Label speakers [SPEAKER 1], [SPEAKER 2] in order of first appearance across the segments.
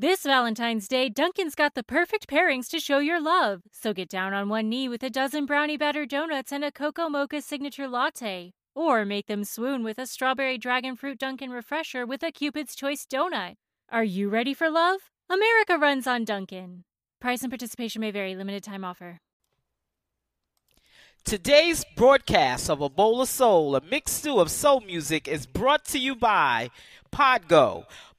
[SPEAKER 1] This Valentine's Day, Dunkin's got the perfect pairings to show your love. So get down on one knee with a dozen brownie batter donuts and a cocoa mocha signature latte. Or make them swoon with a strawberry dragon fruit Dunkin' refresher with a Cupid's Choice donut. Are you ready for love? America runs on Dunkin'. Price and participation may vary. Limited time offer.
[SPEAKER 2] Today's broadcast of A Bowl of Soul, a mixed stew of soul music, is brought to you by Podgo.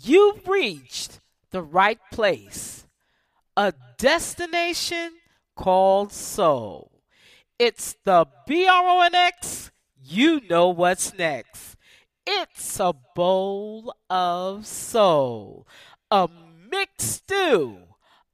[SPEAKER 2] You've reached the right place, a destination called soul. It's the B R O N X. You know what's next. It's a bowl of soul, a mixed stew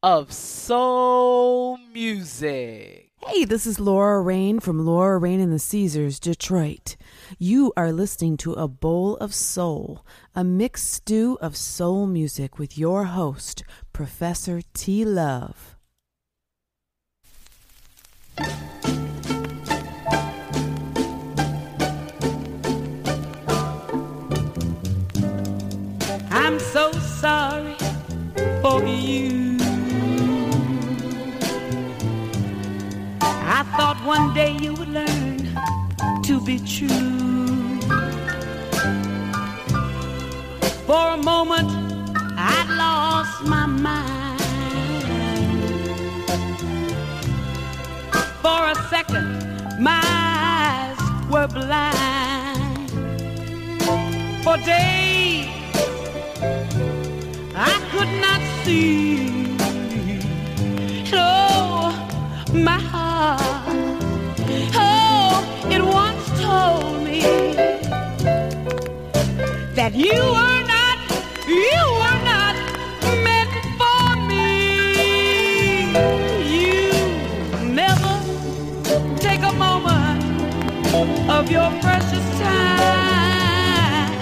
[SPEAKER 2] of soul music.
[SPEAKER 3] Hey, this is Laura Rain from Laura Rain and the Caesars, Detroit. You are listening to A Bowl of Soul, a mixed stew of soul music with your host, Professor T. Love.
[SPEAKER 4] I'm so sorry for you. I thought one day you would learn to be true. For a moment, I'd lost my mind. For a second, my eyes were blind. For days, I could not see. You were not, you were not meant for me. You never take a moment of your precious time.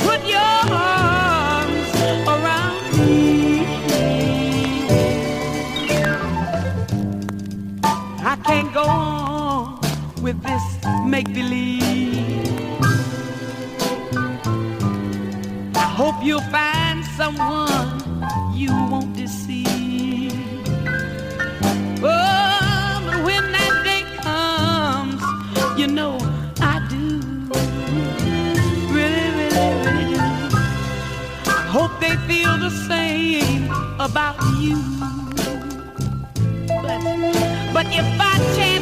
[SPEAKER 4] Put your arms around me. I can't go on with this make believe. You'll find someone you won't deceive. Oh, but when that day comes, you know I do. Really, really, really do. I hope they feel the same about you. But, but if by chance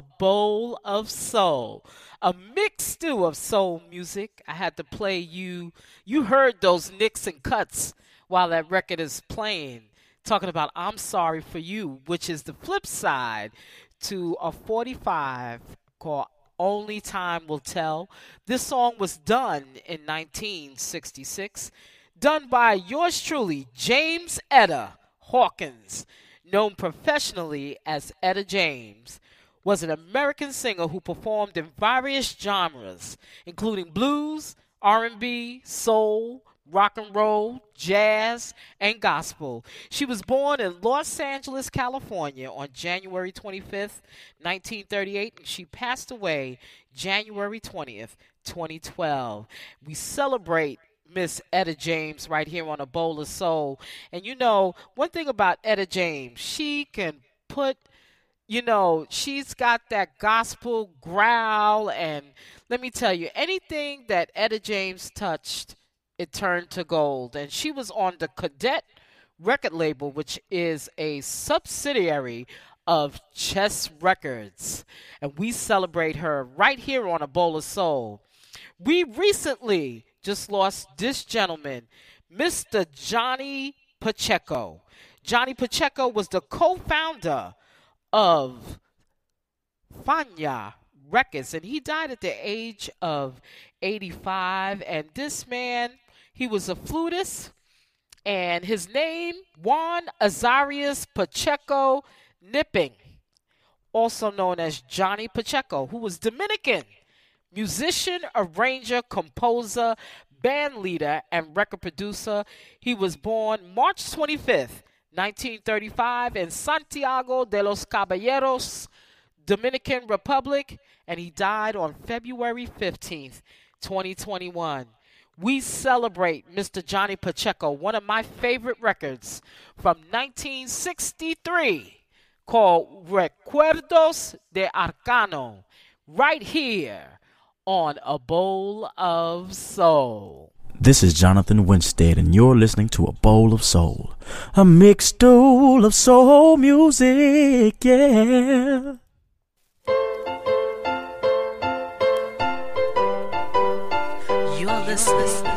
[SPEAKER 4] a
[SPEAKER 2] bowl of soul, a mixed stew of soul music. I had to play you. You heard those nicks and cuts while that record is playing, talking about "I'm Sorry for You," which is the flip side to a 45 called "Only Time Will Tell." This song was done in 1966, done by yours truly, James Etta Hawkins known professionally as Etta James, was an American singer who performed in various genres, including blues, R&B, soul, rock and roll, jazz, and gospel. She was born in Los Angeles, California on January 25th, 1938, and she passed away January 20th, 2012. We celebrate Miss Etta James right here on a bowl of soul. And you know, one thing about Etta James, she can put you know, she's got that gospel growl and let me tell you, anything that Etta James touched, it turned to gold. And she was on the Cadet record label, which is a subsidiary of Chess Records. And we celebrate her right here on A Bowl of Soul. We recently just lost this gentleman, Mr. Johnny Pacheco. Johnny Pacheco was the co founder of Fania Records, and he died at the age of 85. And this man, he was a flutist, and his name, Juan Azarias Pacheco Knipping, also known as Johnny Pacheco, who was Dominican, musician, arranger, composer, band leader, and record producer. He was born March 25th, 1935, in Santiago de los Caballeros, Dominican Republic, and he died on February 15th, 2021. We celebrate Mr. Johnny Pacheco, one of my favorite records from 1963 called Recuerdos de Arcano, right here on A Bowl of Soul.
[SPEAKER 5] This is Jonathan Winstead, and you're listening to A Bowl of Soul, a mixed bowl of soul music, yeah.
[SPEAKER 6] You're listening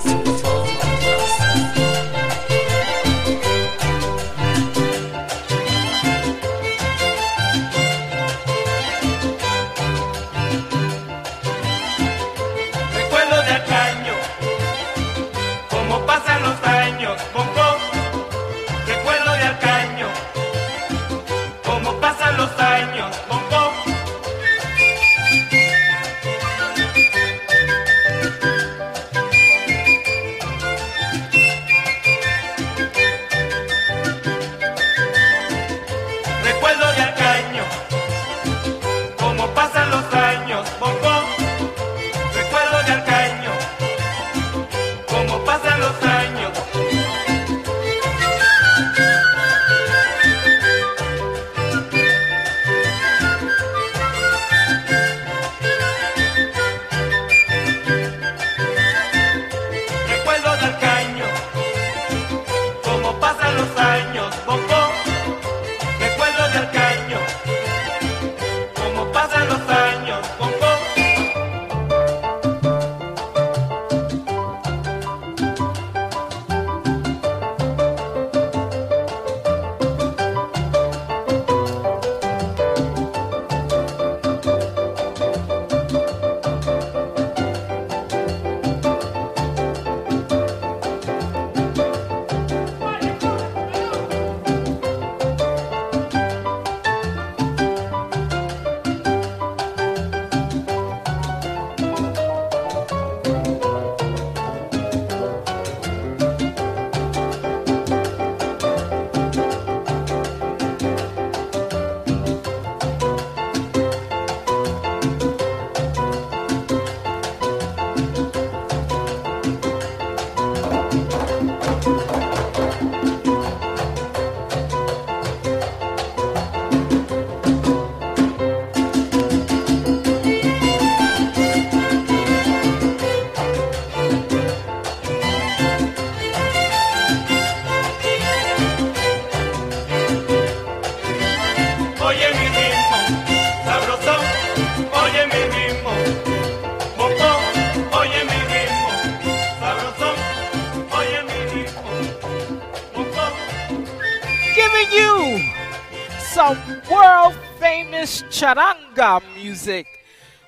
[SPEAKER 2] charanga music.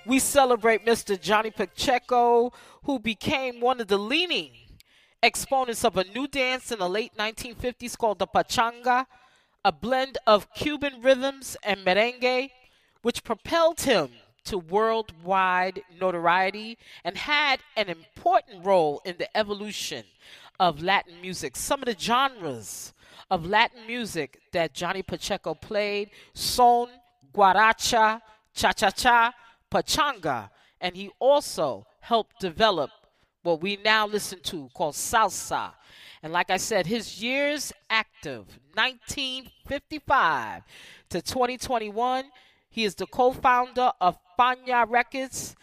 [SPEAKER 2] We celebrate Mr. Johnny Pacheco, who became one of the leading exponents of a new dance in the late 1950s called the pachanga, a blend of Cuban rhythms and merengue, which propelled him to worldwide notoriety and had an important role in the evolution of Latin music. Some of the genres of Latin music that Johnny Pacheco played son, guaracha, cha cha cha, pachanga, and he also helped develop what we now listen to called salsa. And like I said, his years active 1955 to 2021. He is the co founder of Fania Records.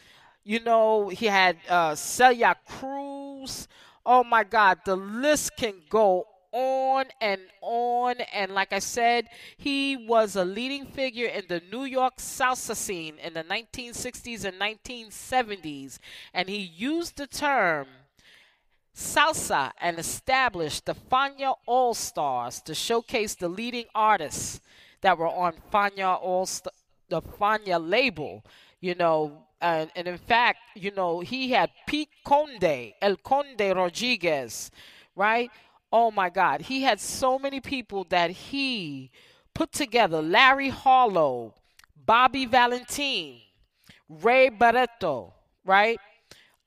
[SPEAKER 2] You know, he had uh, Celia Cruz. Oh my God, the list can go on and on. And like I said, he was a leading figure in the New York salsa scene in the 1960s and 1970s. And he used the term salsa and established the Fania All Stars to showcase the leading artists that were on Fania All the Fania label. You know, and, and in fact, you know, he had Pete Conde, El Conde Rodriguez, right? Oh my God, he had so many people that he put together. Larry Harlow, Bobby Valentine, Ray Barretto, right?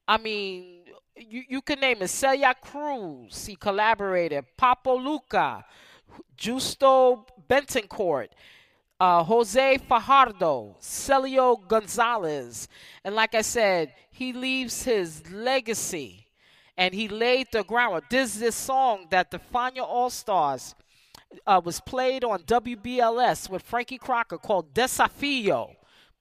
[SPEAKER 2] I mean, you, you can name it. Celia Cruz, he collaborated. Papo Lucca, Justo Bentoncourt, uh, Jose Fajardo, Celio Gonzalez. And like I said, he leaves his legacy and he laid the groundwork. This is this song that the Fania All Stars uh, was played on WBLS with Frankie Crocker called Desafio.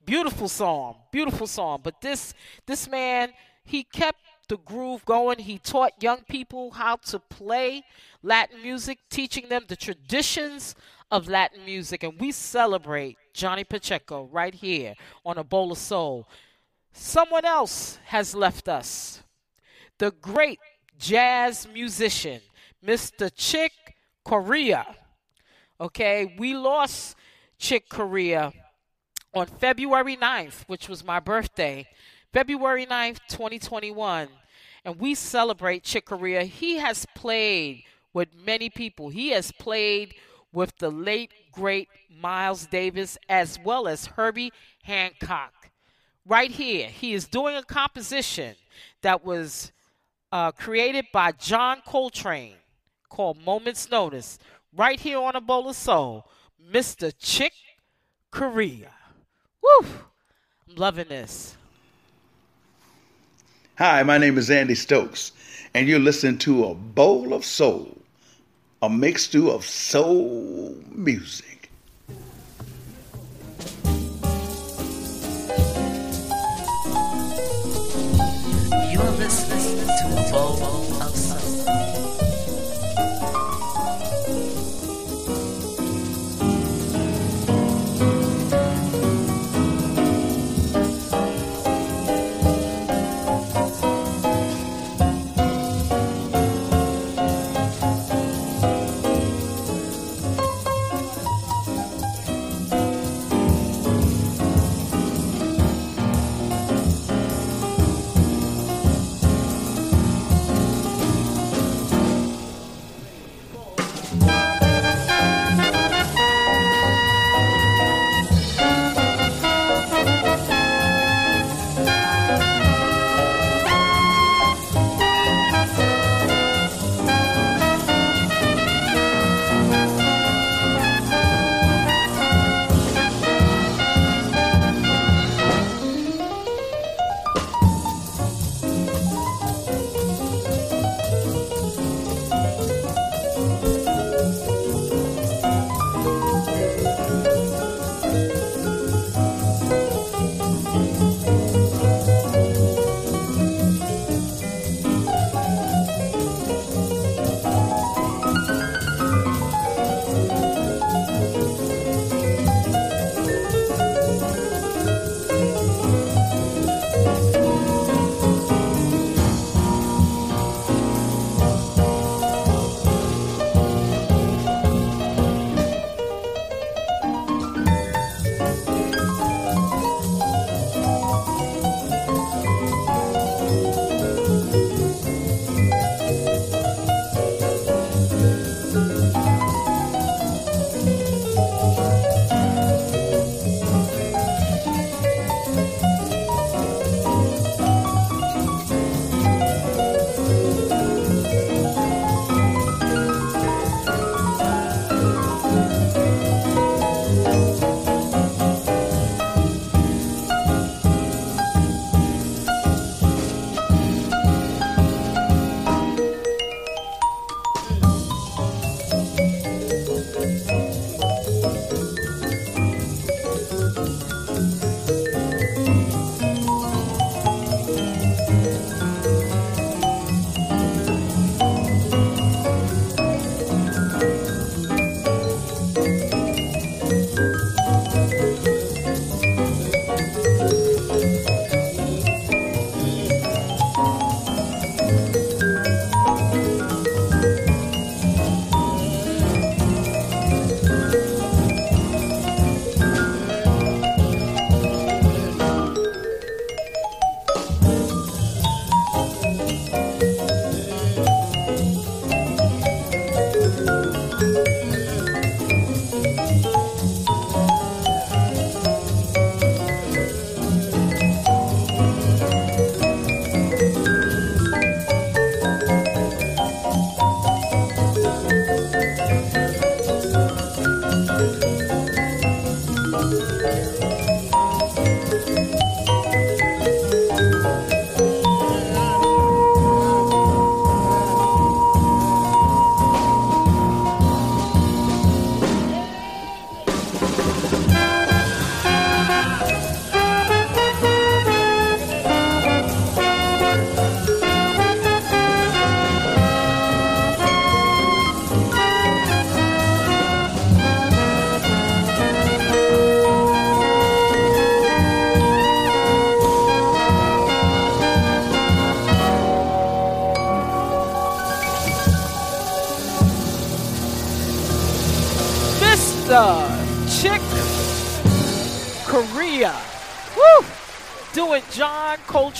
[SPEAKER 2] Beautiful song, beautiful song. But this this man, he kept the groove going. He taught young people how to play Latin music, teaching them the traditions of Latin music. And we celebrate Johnny Pacheco right here on A Bowl of Soul. Someone else has left us. The great jazz musician, Mr. Chick Corea. Okay, we lost Chick Corea on February 9th, which was my birthday. February 9th, 2021. And we celebrate Chick Corea. He has played with many people. He has played with the late, great Miles Davis as well as Herbie Hancock. Right here, he is doing a composition that was uh, created by John Coltrane called Moments Notice. Right here on A Bowl of Soul, Mr. Chick Corea. Woo! I'm loving this.
[SPEAKER 7] Hi, my name is Andy Stokes, and you're listening to A Bowl of Soul, a mixture of soul music.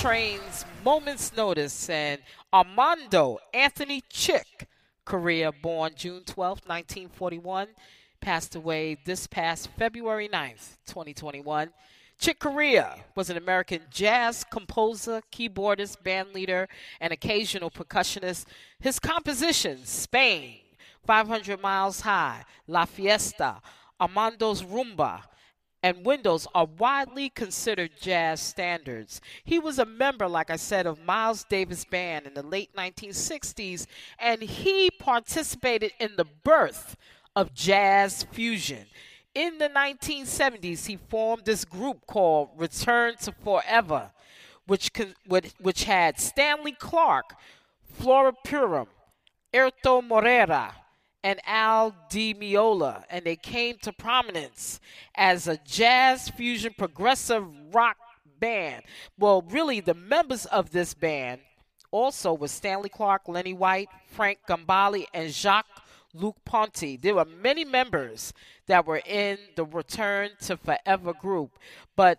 [SPEAKER 2] Coltrane's Moment's Notice and Armando Anthony Chick Corea, born June 12, 1941, passed away this past February 9th, 2021. Chick Corea was an American jazz composer, keyboardist, bandleader, and occasional percussionist. His compositions, Spain, 500 Miles High, La Fiesta, Armando's Rumba, and Windows are widely considered jazz standards. He was a member, like I said, of Miles Davis Band in the late 1960s, and he participated in the birth of jazz fusion. In the 1970s, he formed this group called Return to Forever, which, con- which had Stanley Clarke, Flora Purim, Airto Moreira, and Al Di Meola, and they came to prominence as a jazz fusion progressive rock band. Well, really, the members of this band also was Stanley Clarke, Lenny White, Frank Gambale, and Jacques Luc Ponty. There were many members that were in the Return to Forever group, but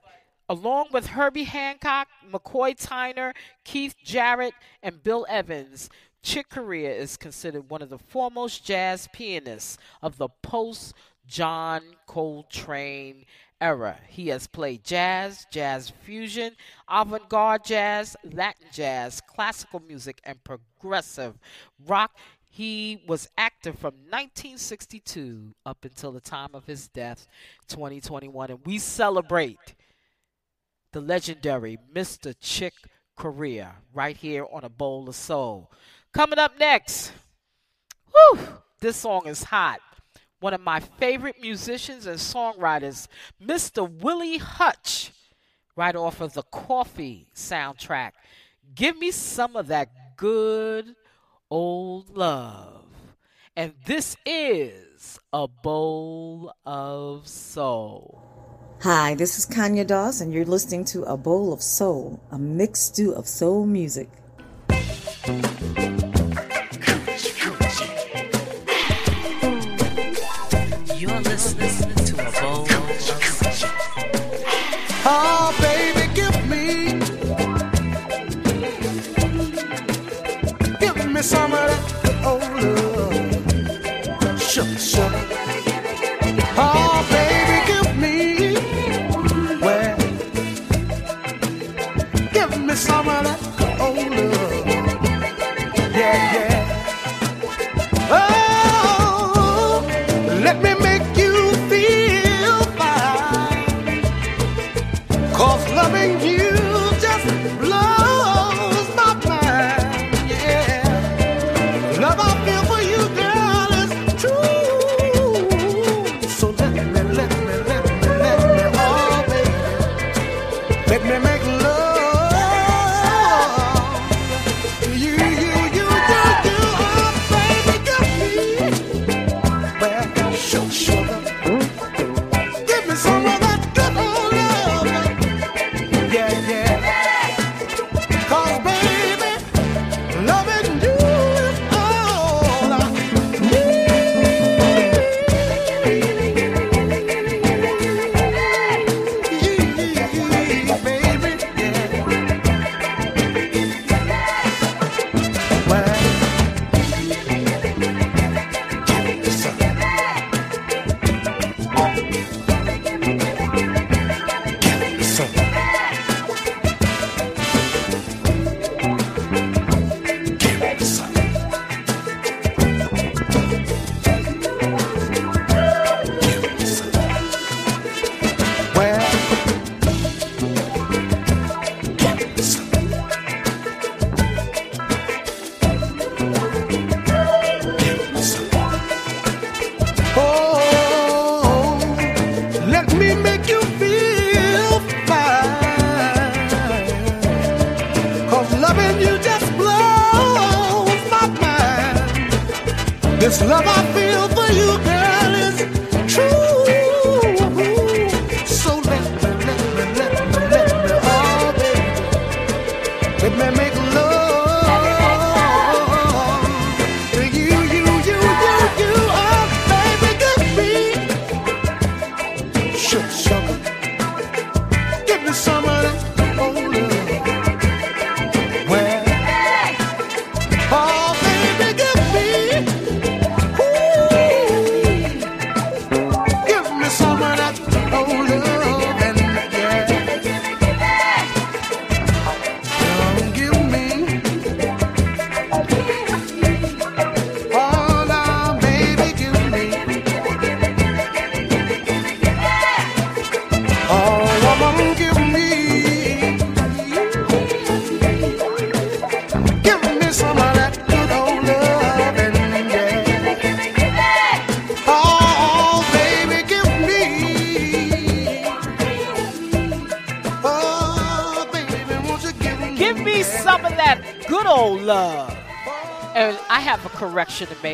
[SPEAKER 2] along with Herbie Hancock, McCoy Tyner, Keith Jarrett, and Bill Evans, Chick Corea is considered one of the foremost jazz pianists of the post John Coltrane era. He has played jazz, jazz fusion, avant garde jazz, Latin jazz, classical music, and progressive rock. He was active from 1962 up until the time of his death, 2021. And we celebrate the legendary Mr. Chick Corea right here on A Bowl of Soul. Coming up next, whew, this song is hot. One of my favorite musicians and songwriters, Mr. Willie Hutch, right off of the Coffy soundtrack. Give me some of that good old love. And this is A Bowl of Soul.
[SPEAKER 8] Hi, this is Kanya Dawes, and you're listening to A Bowl of Soul, a mixed stew of soul music.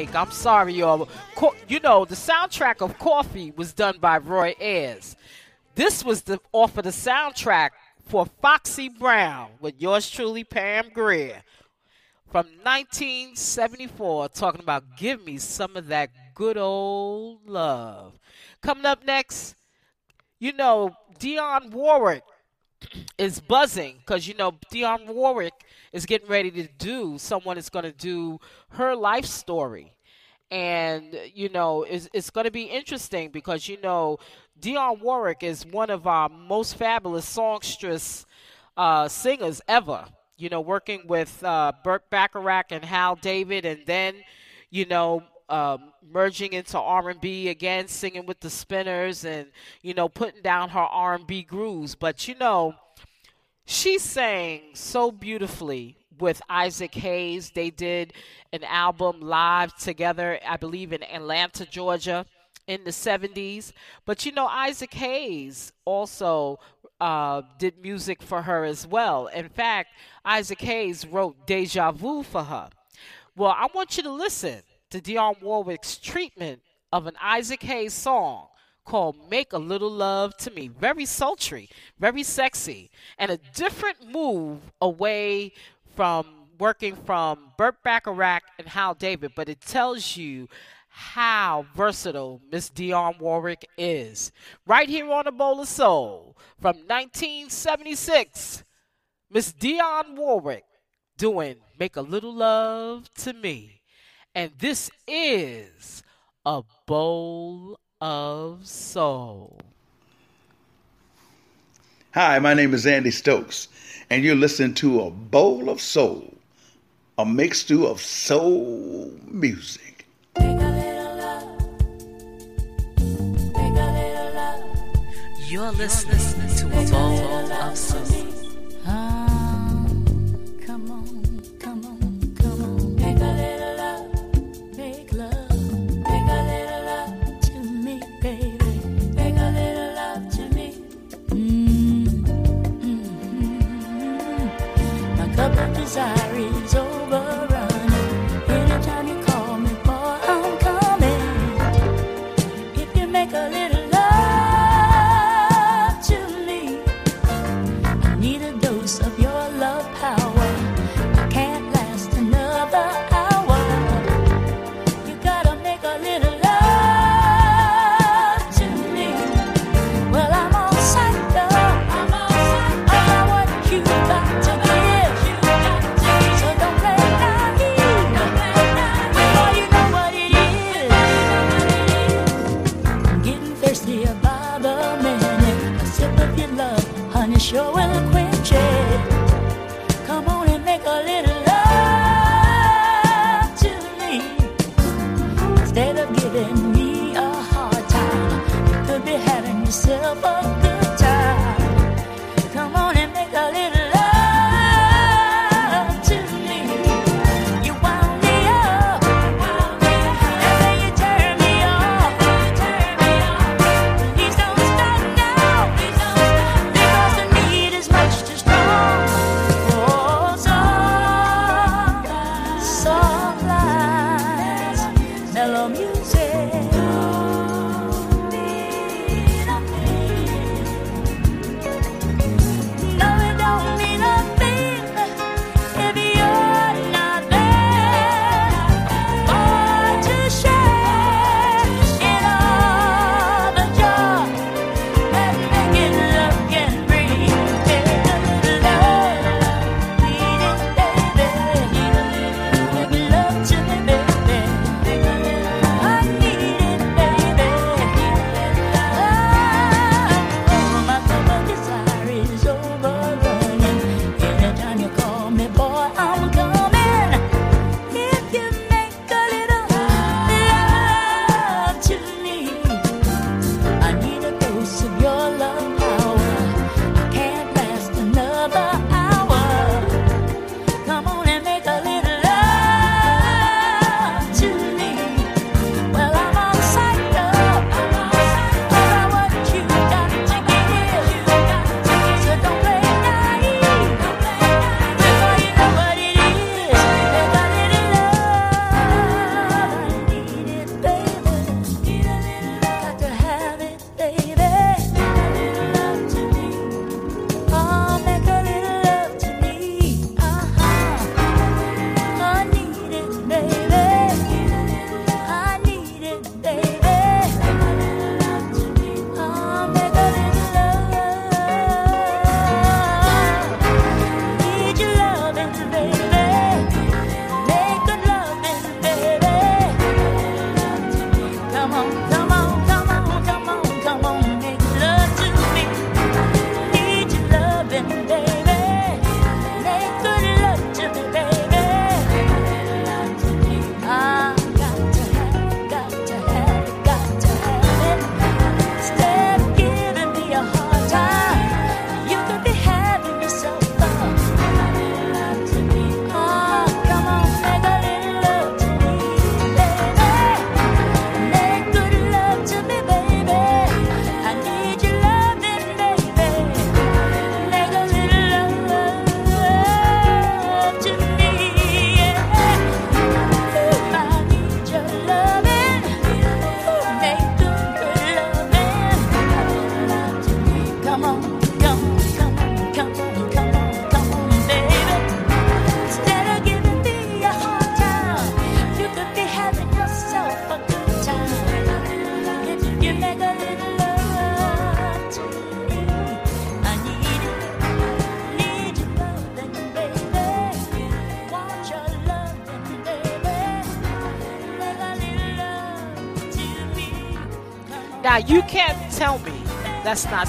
[SPEAKER 9] Make.
[SPEAKER 2] I'm sorry, y'all. Co- You know, the soundtrack of Coffy was done by Roy Ayers. This was the off of the soundtrack for Foxy Brown with yours truly, Pam Grier, from 1974, talking about "Give Me Some of That Good Old Love." Coming up next, you know, Dionne Warwick is buzzing because you know Dionne Warwick is getting ready to do someone is going to do her life story. And you know it's, it's going to be interesting because you know Dionne Warwick is one of our most fabulous songstress uh, singers ever. You know working with uh, Burt Bacharach and Hal David and then you know um, merging into R&B again singing with the Spinners and you know putting down her R&B grooves. But you know she sang so beautifully with Isaac Hayes. They did an album live together, I believe, in Atlanta, Georgia in the 70s. But you know, Isaac Hayes also uh, did music for her as well. In fact, Isaac Hayes wrote Deja Vu for her. Well, I want you to listen to Dionne Warwick's treatment of an Isaac Hayes song called Make a Little Love to Me. Very sultry, very sexy, and a different move away from working from Burt Bacharach and Hal David, but it tells you how versatile Miss Dionne Warwick is. Right here on a Bowl of Soul from 1976, Miss Dionne Warwick doing Make a Little Love to Me. And this is a bowl of soul.
[SPEAKER 7] Hi, my name is Andy Stokes, and you're listening to A Bowl of Soul, a mixed stew of soul music.
[SPEAKER 10] You're listening to a bowl of soul.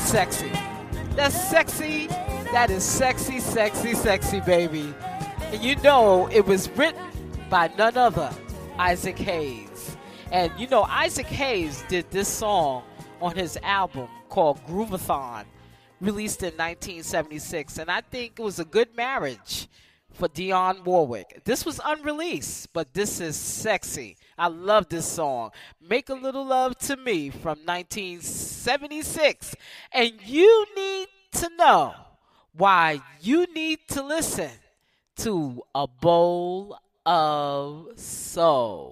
[SPEAKER 2] Sexy. That's sexy. That is sexy, sexy, sexy, baby. And you know it was written by none other, Isaac Hayes. And you know Isaac Hayes did this song on his album called Groove-A-Thon, released in 1976, and I think it was a good marriage for Dionne Warwick. This was unreleased, but this is sexy. I love this song. Make a Little Love to Me from 1976. And you need to know why you need to listen to A Bowl of Soul.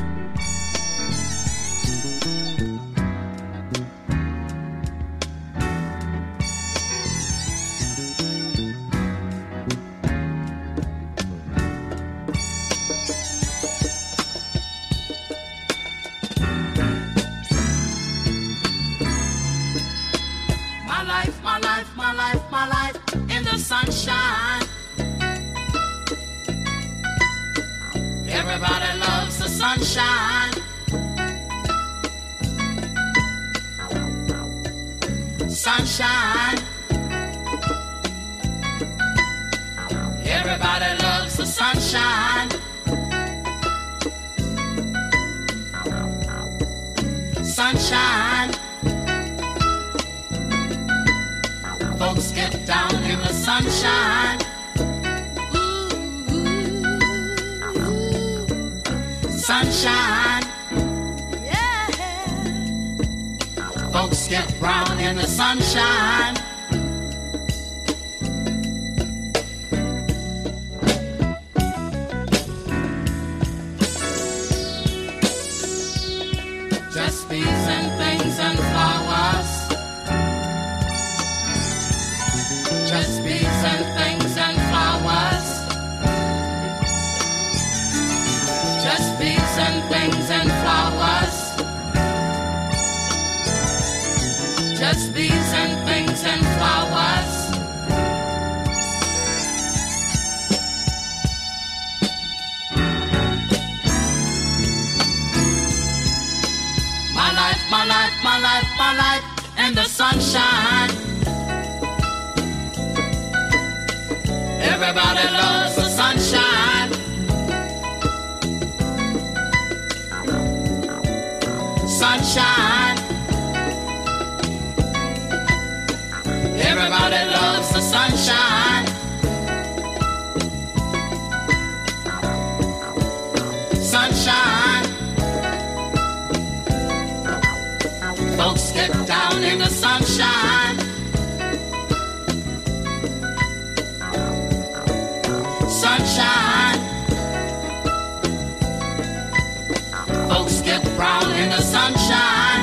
[SPEAKER 11] Sunshine. Everybody loves sunshine. Sunshine. Folks get brown in the sunshine.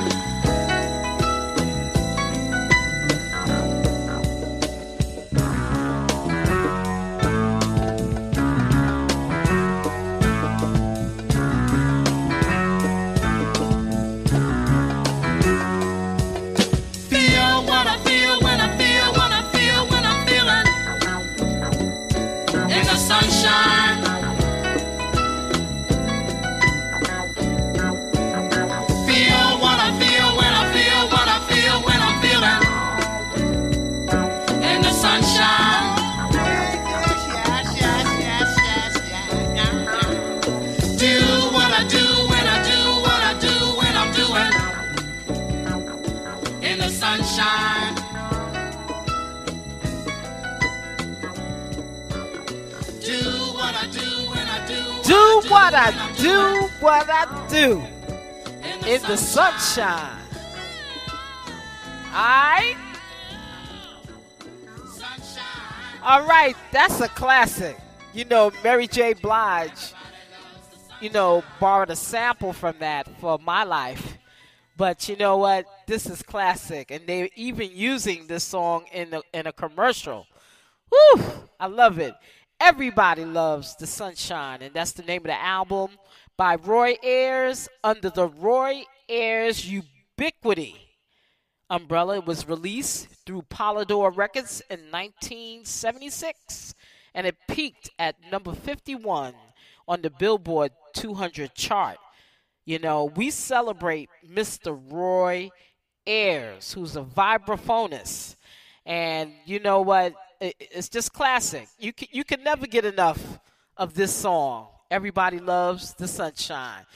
[SPEAKER 11] Do, what I do in the sunshine.
[SPEAKER 2] Alright? All right, that's a classic. You know, Mary J. Blige, you know, borrowed a sample from that for my life. But you know what? This is classic, and they're even using this song in a, in a commercial. Woo! I love it. Everybody loves the sunshine, and that's the name of the album by Roy Ayers under the Roy Ayers Ubiquity umbrella. It was released through Polydor Records in 1976, and it peaked at number 51 on the Billboard 200 chart. You know, we celebrate Mr. Roy Ayers, who's a vibraphonist. And you know what? It- It's just classic. You can, you can never get enough of this song. Everybody loves the sunshine.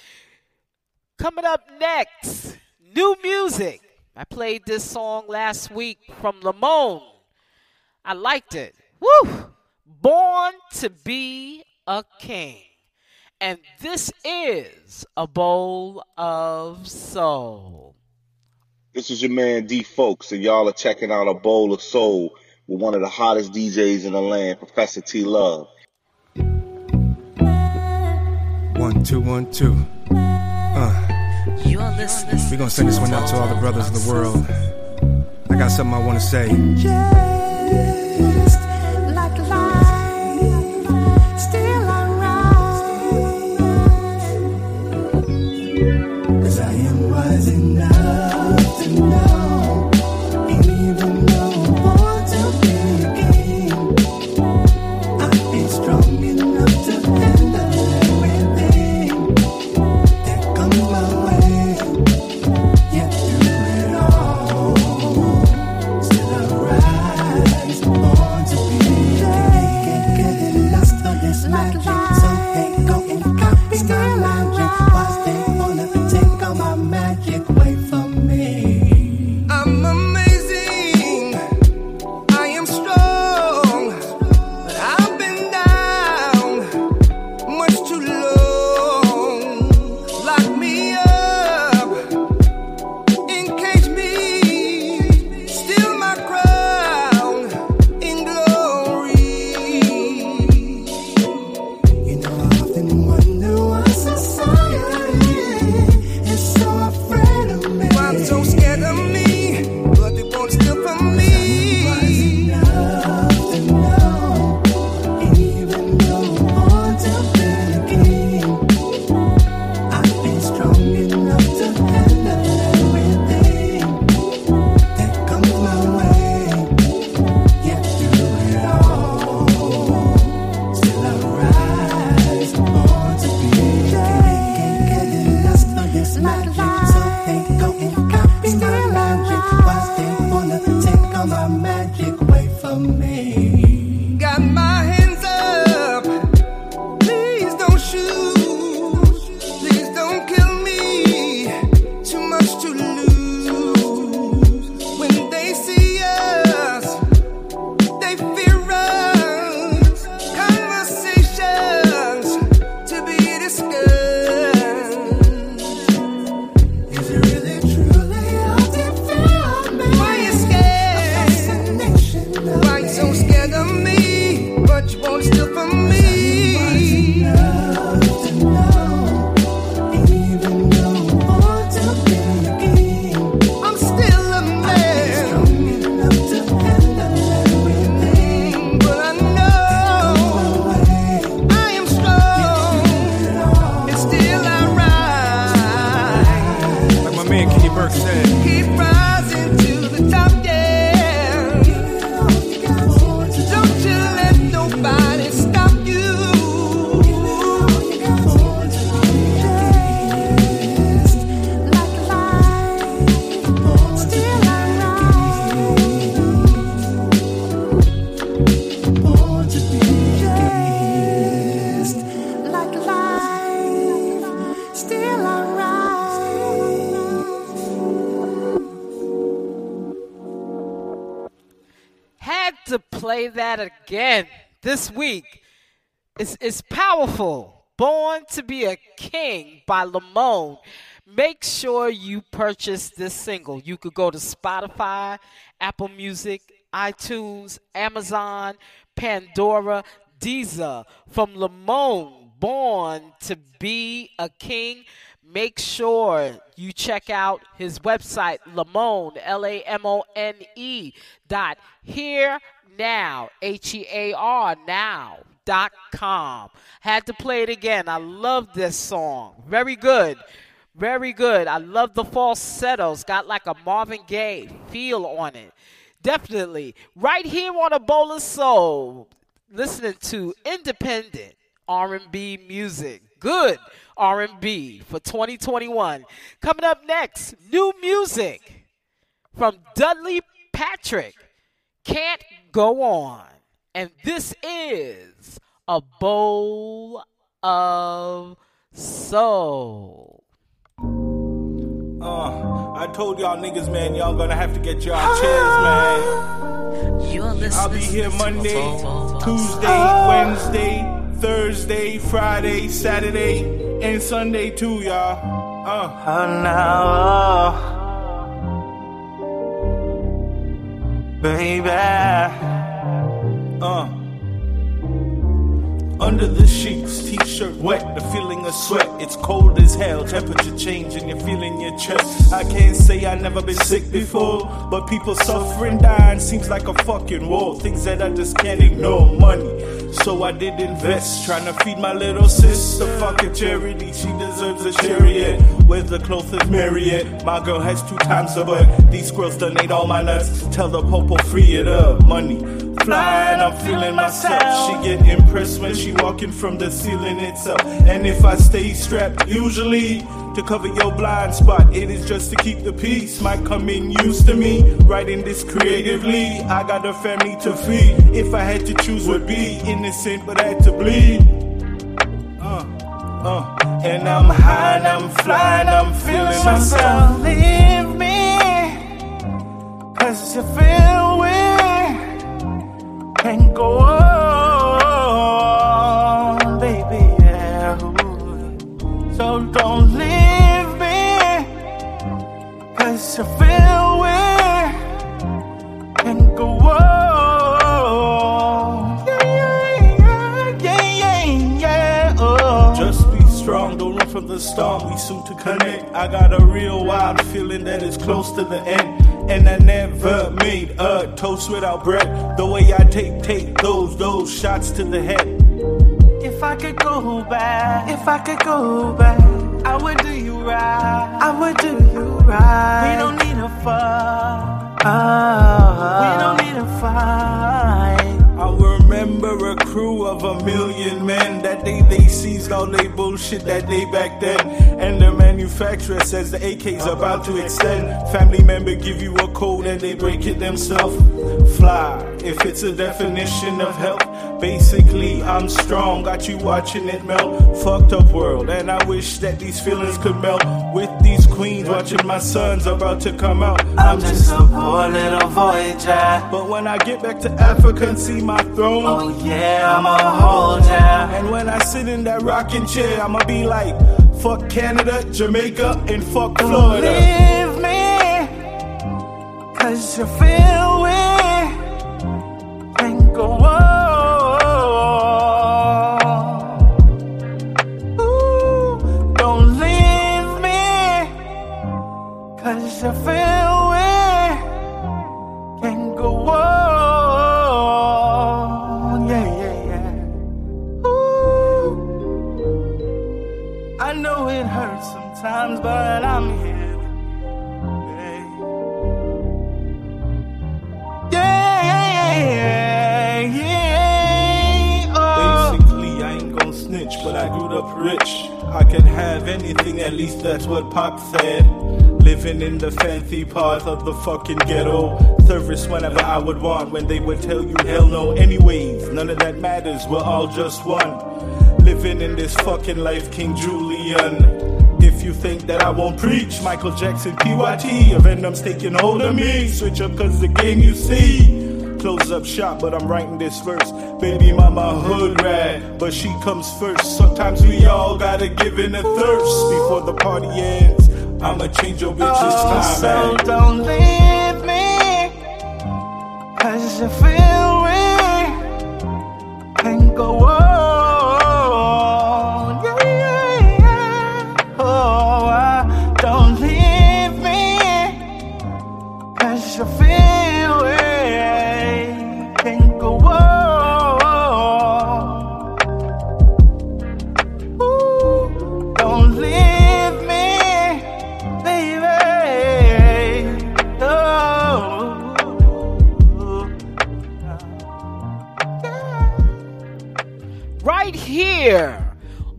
[SPEAKER 2] Coming up next, new music. I played this song last week from Lamone. I liked it. Woo! Born to be a king. And this is a bowl of soul.
[SPEAKER 12] This is your man D Folks, and y'all are checking out a bowl of soul with one of the hottest DJs in the land, Professor T Love.
[SPEAKER 13] One, two, one, two. Uh,
[SPEAKER 14] You're listening.
[SPEAKER 13] we gonna send this one out to all the brothers of the world. I got something I wanna say.
[SPEAKER 2] Again this week. It's, it's powerful. Born to be a King by Lamone. Make sure you purchase this single. You could go to Spotify, Apple Music, iTunes, Amazon, Pandora, Deezer from Lamone. Born to be a King. make sure you check out his website, Lamone, L A M O N E dot here now, H E A R now dot com. Had to play it again. I love this song. Very good. Very good. I love the falsettos. Got like a Marvin Gaye feel on it. Definitely. Right here on a bowl of soul, listening to independent R&B music. Good R&B for 2021. Coming up next, new music from Dudley Patrick. Can't go on. And this is a bowl of soul.
[SPEAKER 15] Uh, I told y'all niggas, man, y'all gonna have to get y'all chairs, man.
[SPEAKER 14] You're listening
[SPEAKER 15] I'll be here Monday, Tuesday,
[SPEAKER 14] Soul.
[SPEAKER 15] Wednesday, Thursday, Friday, Saturday, and Sunday too, y'all. Uh.
[SPEAKER 16] Oh, now, baby.
[SPEAKER 15] Uh. Under the sheets, t-shirt wet, the feeling of sweat. It's cold as hell, temperature change and you're feeling your chest. I can't say I never been sick before, but people suffering, dying seems like a fucking war. Things that I just can't ignore. Money, so I did invest, trying to feed my little sister. Fucking charity, she deserves a chariot. Where's the closest Marriott? My girl has two times her butt. These squirrels done ate all my nuts. Tell the popo oh, free it up. Money, flying, I'm feeling myself. She get impressed when she walking from the ceiling itself. And if I stay strapped, usually to cover your blind spot, it is just to keep the peace. Might come in used to me, writing this creatively. I got a family to feed. If I had to choose, would be innocent, but I had to bleed. Uh, uh, and I'm high, and I'm flying, I'm feeling myself.
[SPEAKER 16] Leave me, cause you feel we can go on, you feel we can go on. Yeah, yeah, yeah, yeah, yeah. Oh.
[SPEAKER 15] Just be strong, don't run from the storm. We soon to connect. I got a real wild feeling that it's close to the end. And I never made a toast without bread. The way I take, take those, those shots to the head.
[SPEAKER 16] If I could go back, if I could go back, I would do you right. I would do you right. We don't need a fight. we ah. don't need a fight.
[SPEAKER 15] I remember a crew of a million men. That day they seized all they bullshit that day back then. And the manufacturer says the AK's about to extend. Family member give you a code and they break it themselves. Fly, if it's a definition of health. Basically, I'm strong, got you watching it melt. Fucked up world, and I wish that these feelings could melt. With these queens watching my sons about to come out.
[SPEAKER 16] I'm just a poor little voyager.
[SPEAKER 15] But when I get back to Africa and see my throne,
[SPEAKER 16] oh yeah, I'ma hold ya.
[SPEAKER 15] And when I sit in that rocking chair, I'ma be like, fuck Canada, Jamaica, and fuck Florida.
[SPEAKER 16] Leave me, cause you feel we cause you feel we can go on. Yeah, yeah, yeah. Ooh, I know it hurts sometimes, but I'm here. Yeah, yeah, yeah, yeah. Oh.
[SPEAKER 15] Basically, I ain't gon' snitch, but I grew up rich. I can have anything, at least that's what Pop said. Living in the fancy part of the fucking ghetto. Service whenever I would want, when they would tell you hell no. Anyways, none of that matters, we're all just one. Living in this fucking life, King Julian. If you think that I won't preach, Michael Jackson, PYT, a Venom's taking hold of me. Switch up cause the game you see. Close up shop, but I'm writing this verse. Baby mama hood rat, but she comes first. Sometimes we all gotta give in a thirst before the party ends. I'ma change your bitch's
[SPEAKER 16] Oh,
[SPEAKER 15] time.
[SPEAKER 16] so
[SPEAKER 15] man.
[SPEAKER 16] don't leave me, cause you feel we Can't go on.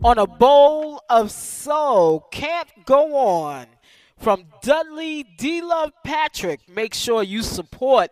[SPEAKER 2] On a bowl of soul. Can't go on from Dudley D Love Patrick. Make sure you support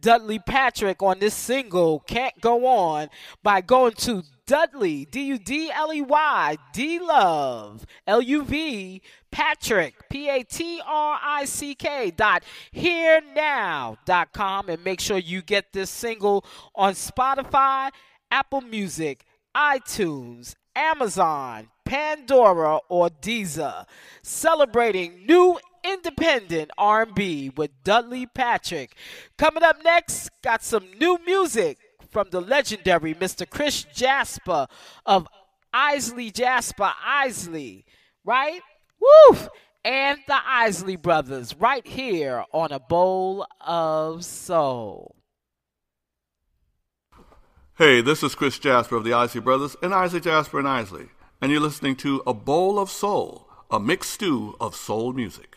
[SPEAKER 2] Dudley Patrick on this single, Can't Go On, by going to Dudley, D U D L E Y, D Love, L U V, Patrick, P A T R I C K, dot here now dot com, and make sure you get this single on Spotify, Apple Music, iTunes, Amazon, Pandora, or Deezer. Celebrating new independent R&B with Dudley Patrick. Coming up next, got some new music from the legendary Mr. Chris Jasper of Isley Jasper Isley, right? Woo! And the Isley Brothers right here on a bowl of soul.
[SPEAKER 17] Hey, this is Chris Jasper of the Isley Brothers and Isley Jasper and Isley, and you're listening to A Bowl of Soul, a mixed stew of soul music.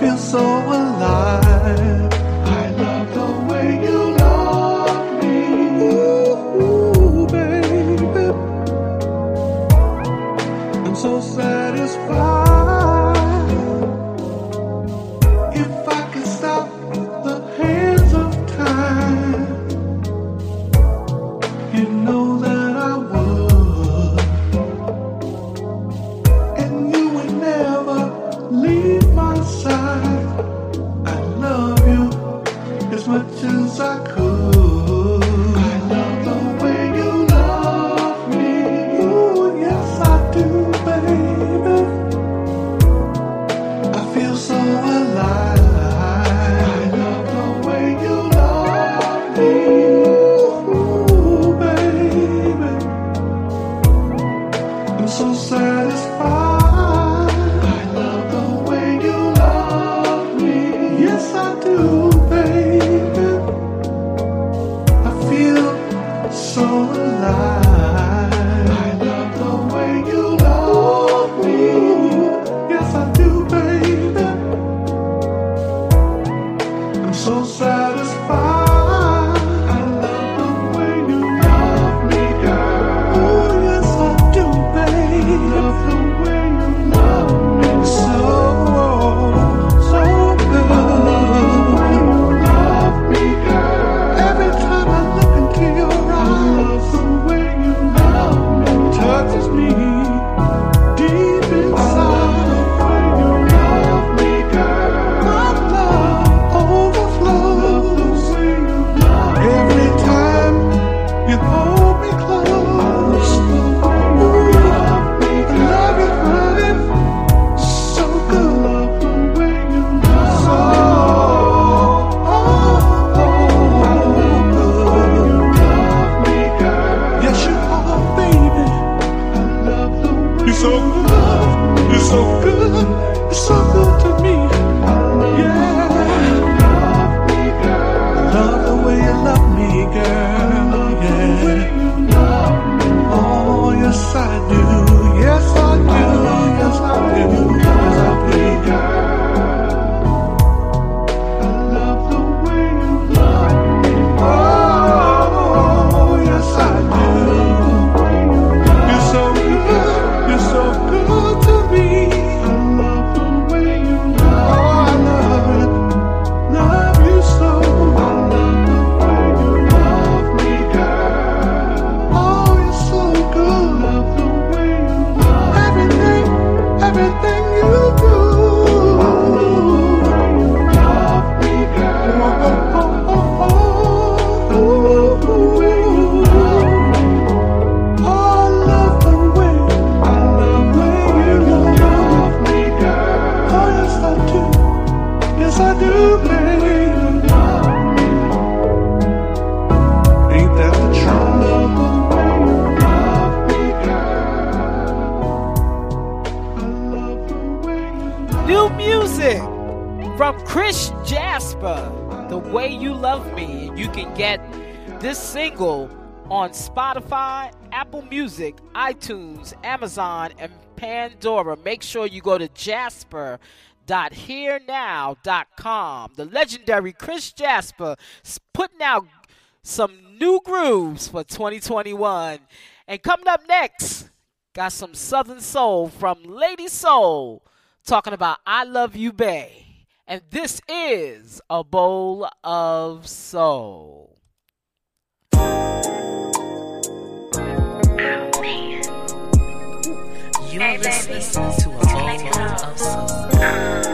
[SPEAKER 9] feel so
[SPEAKER 2] alive. on Spotify, Apple Music, iTunes, Amazon, and Pandora. Make sure you go to jasper.herenow.com. The legendary Chris Jasper is putting out some new grooves for 2021. And coming up next, got some Southern Soul from Lady Soul talking about I Love You Bae. And this is A Bowl of Soul.
[SPEAKER 14] You're listening to a whole of soul.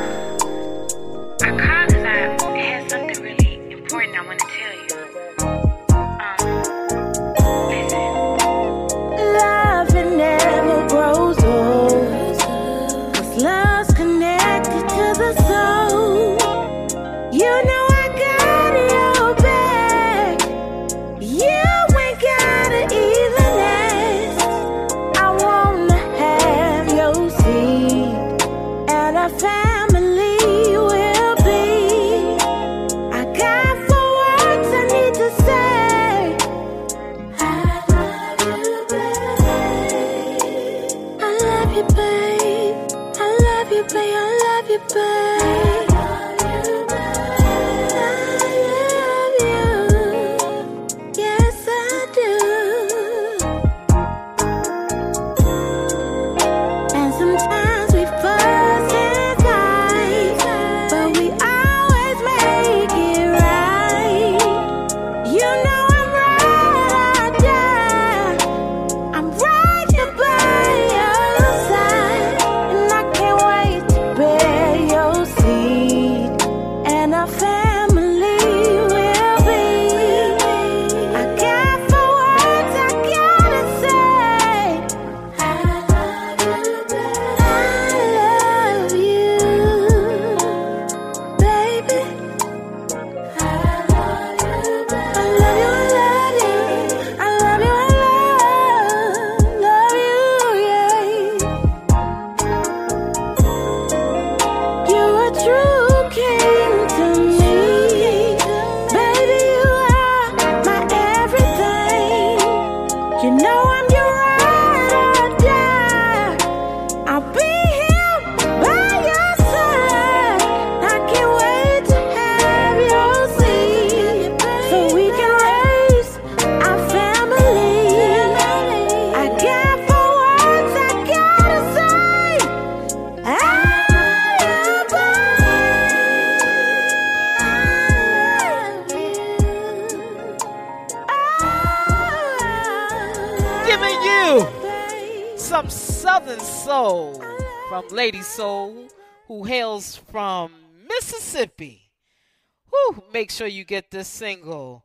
[SPEAKER 18] make
[SPEAKER 2] sure you get this single,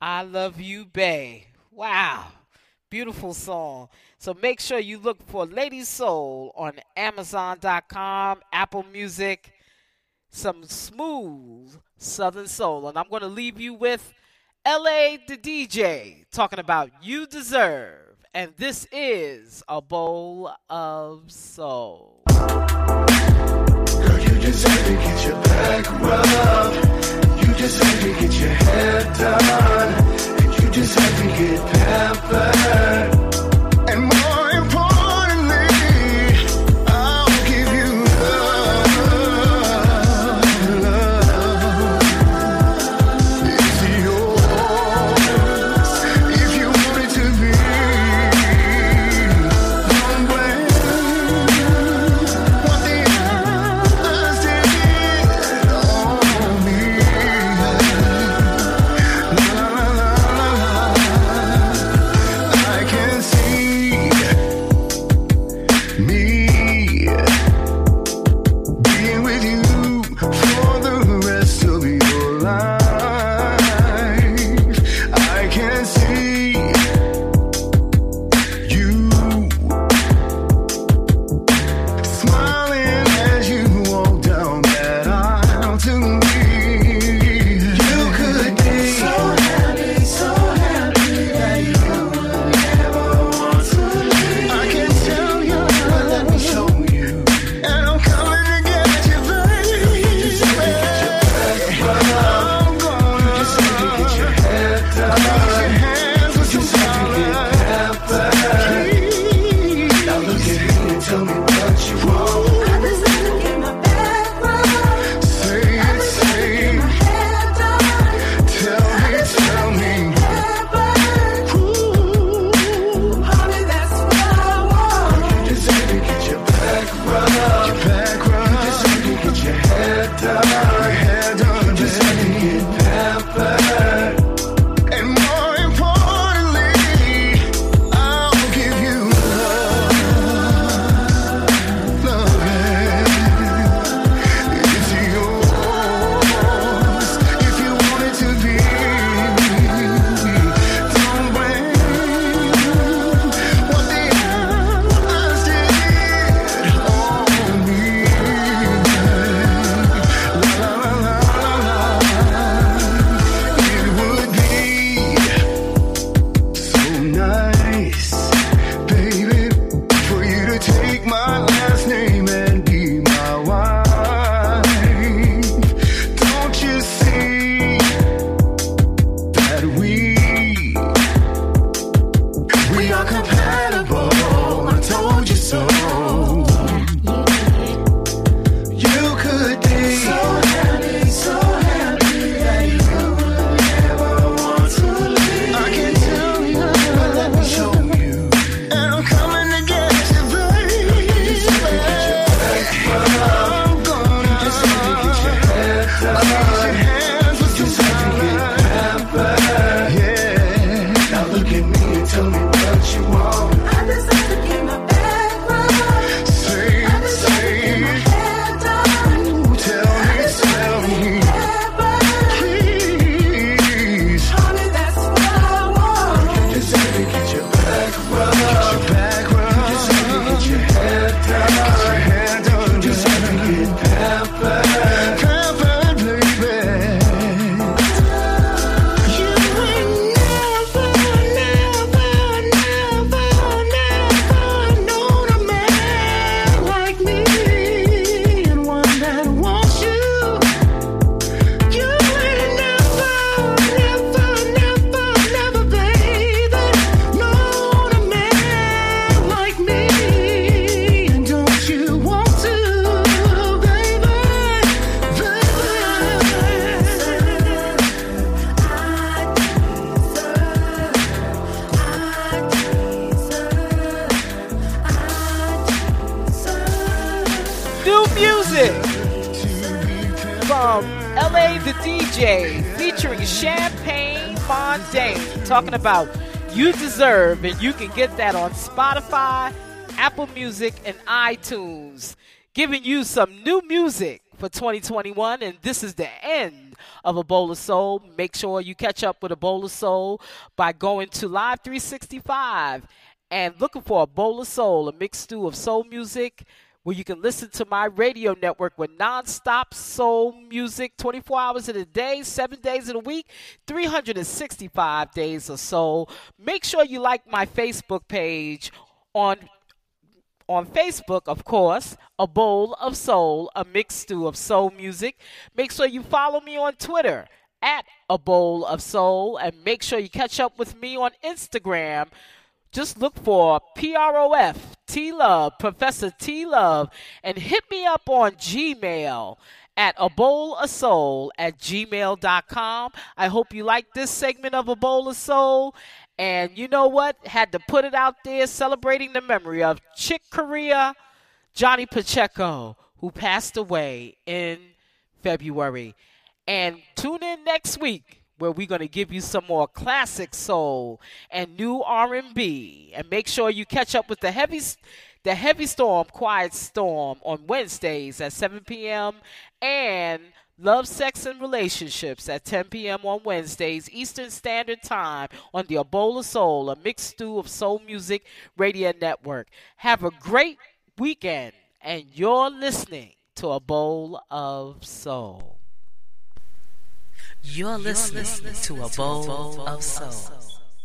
[SPEAKER 2] I Love You, Bae. Wow. Beautiful song. So make sure you look for Lady Soul on Amazon.com, Apple Music, some smooth Southern Soul. And I'm going to leave you with LA the DJ talking about You Deserve. And this is A Bowl of Soul.
[SPEAKER 19] Girl, you deserve to get your back rubbed just had to get your hair done, and you just had to get pampered.
[SPEAKER 2] music from LA the DJ featuring Champagne Mondaine talking about you deserve and you can get that on Spotify, Apple Music, and iTunes. Giving you some new music for 2021, and this is the end of A Bowl of Soul. Make sure you catch up with A Bowl of Soul by going to Live 365 and looking for A Bowl of Soul, a mixed stew of soul music where you can listen to my radio network with nonstop soul music 24 hours in a day, seven days in a week, 365 days of soul. Make sure you like my Facebook page on on Facebook, of course, A Bowl of Soul, a mixed stew of soul music. Make sure you follow me on Twitter at A Bowl of Soul and make sure you catch up with me on Instagram just look for PROF T Love, Professor T Love, and hit me up on Gmail at a bowl of soul at gmail.com. I hope you like this segment of A Bowl of Soul. And you know what? Had to put it out there celebrating the memory of Chick Corea, Johnny Pacheco, who passed away in February. And tune in next week where we're going to give you some more classic soul and new R&B. And make sure you catch up with the heavy the heavy storm, quiet storm on Wednesdays at 7 p.m. and Love, Sex, and Relationships at 10 p.m. on Wednesdays, Eastern Standard Time on the A Bowl of Soul, a mixed stew of soul music radio network. Have a great weekend, and you're listening to A Bowl of Soul.
[SPEAKER 14] You're listening to a bowl of soul.